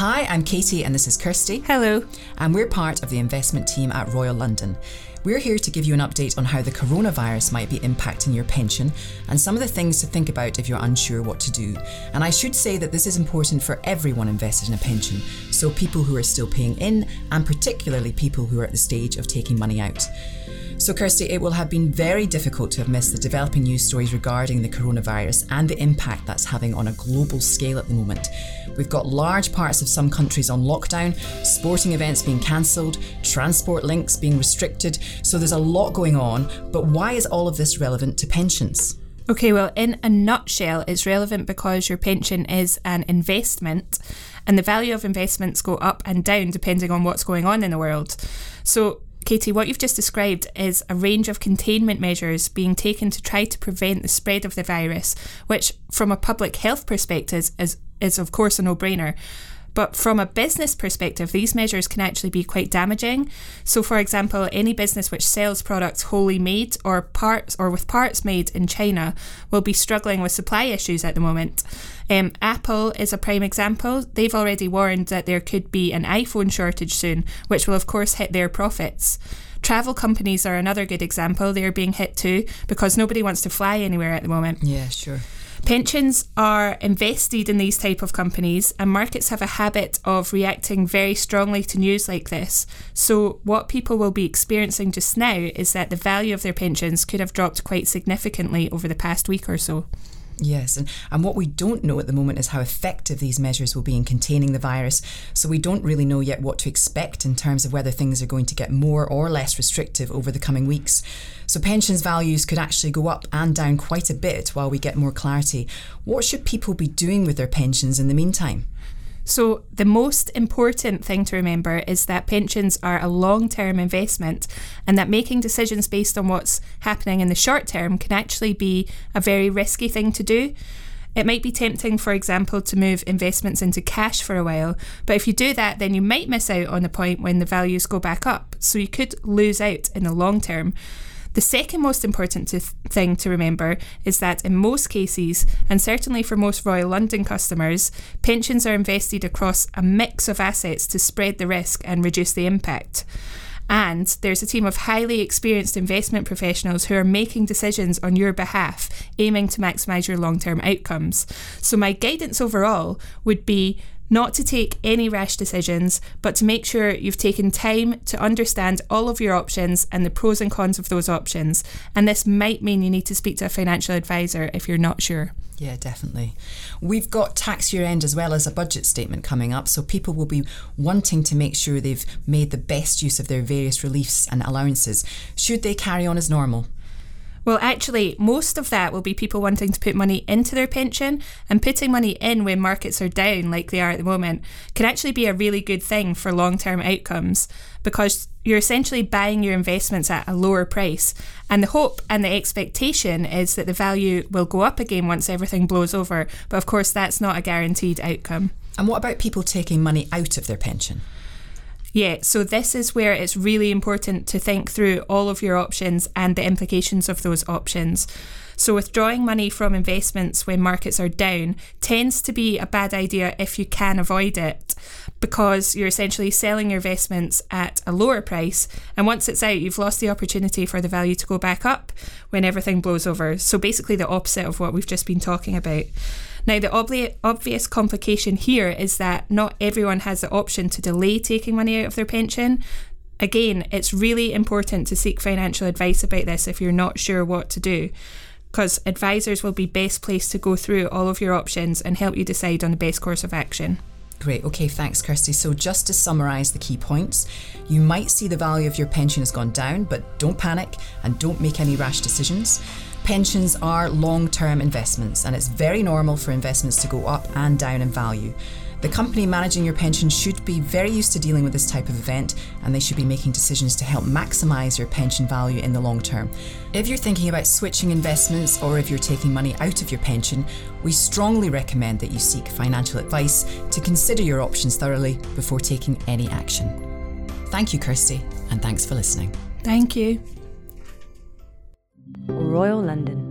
Hi, I'm Katie and this is Kirsty. Hello. And we're part of the investment team at Royal London. We're here to give you an update on how the coronavirus might be impacting your pension and some of the things to think about if you're unsure what to do. And I should say that this is important for everyone invested in a pension, so people who are still paying in and particularly people who are at the stage of taking money out. So, Kirsty, it will have been very difficult to have missed the developing news stories regarding the coronavirus and the impact that's having on a global scale at the moment. We've got large parts of some countries on lockdown, sporting events being cancelled, transport links being restricted, so there's a lot going on. But why is all of this relevant to pensions? Okay, well, in a nutshell, it's relevant because your pension is an investment and the value of investments go up and down depending on what's going on in the world. So, Katie, what you've just described is a range of containment measures being taken to try to prevent the spread of the virus, which, from a public health perspective, is, is of course a no brainer. But from a business perspective, these measures can actually be quite damaging. So, for example, any business which sells products wholly made or parts or with parts made in China will be struggling with supply issues at the moment. Um, Apple is a prime example. They've already warned that there could be an iPhone shortage soon, which will, of course, hit their profits. Travel companies are another good example. They're being hit too because nobody wants to fly anywhere at the moment. Yeah, sure. Pensions are invested in these type of companies and markets have a habit of reacting very strongly to news like this. So what people will be experiencing just now is that the value of their pensions could have dropped quite significantly over the past week or so. Yes, and, and what we don't know at the moment is how effective these measures will be in containing the virus. So we don't really know yet what to expect in terms of whether things are going to get more or less restrictive over the coming weeks. So pensions values could actually go up and down quite a bit while we get more clarity. What should people be doing with their pensions in the meantime? So, the most important thing to remember is that pensions are a long term investment and that making decisions based on what's happening in the short term can actually be a very risky thing to do. It might be tempting, for example, to move investments into cash for a while, but if you do that, then you might miss out on the point when the values go back up. So, you could lose out in the long term. The second most important to th- thing to remember is that in most cases, and certainly for most Royal London customers, pensions are invested across a mix of assets to spread the risk and reduce the impact. And there's a team of highly experienced investment professionals who are making decisions on your behalf, aiming to maximise your long term outcomes. So, my guidance overall would be not to take any rash decisions, but to make sure you've taken time to understand all of your options and the pros and cons of those options. And this might mean you need to speak to a financial advisor if you're not sure. Yeah, definitely. We've got tax year end as well as a budget statement coming up, so people will be wanting to make sure they've made the best use of their various reliefs and allowances. Should they carry on as normal? Well, actually, most of that will be people wanting to put money into their pension, and putting money in when markets are down, like they are at the moment, can actually be a really good thing for long term outcomes because you're essentially buying your investments at a lower price. And the hope and the expectation is that the value will go up again once everything blows over. But of course, that's not a guaranteed outcome. And what about people taking money out of their pension? Yeah, so this is where it's really important to think through all of your options and the implications of those options. So, withdrawing money from investments when markets are down tends to be a bad idea if you can avoid it because you're essentially selling your investments at a lower price. And once it's out, you've lost the opportunity for the value to go back up when everything blows over. So, basically, the opposite of what we've just been talking about. Now, the obli- obvious complication here is that not everyone has the option to delay taking money out of their pension. Again, it's really important to seek financial advice about this if you're not sure what to do, because advisors will be best placed to go through all of your options and help you decide on the best course of action. Great. Okay, thanks, Kirsty. So, just to summarise the key points, you might see the value of your pension has gone down, but don't panic and don't make any rash decisions. Pensions are long term investments, and it's very normal for investments to go up and down in value. The company managing your pension should be very used to dealing with this type of event, and they should be making decisions to help maximise your pension value in the long term. If you're thinking about switching investments or if you're taking money out of your pension, we strongly recommend that you seek financial advice to consider your options thoroughly before taking any action. Thank you, Kirsty, and thanks for listening. Thank you. Royal London.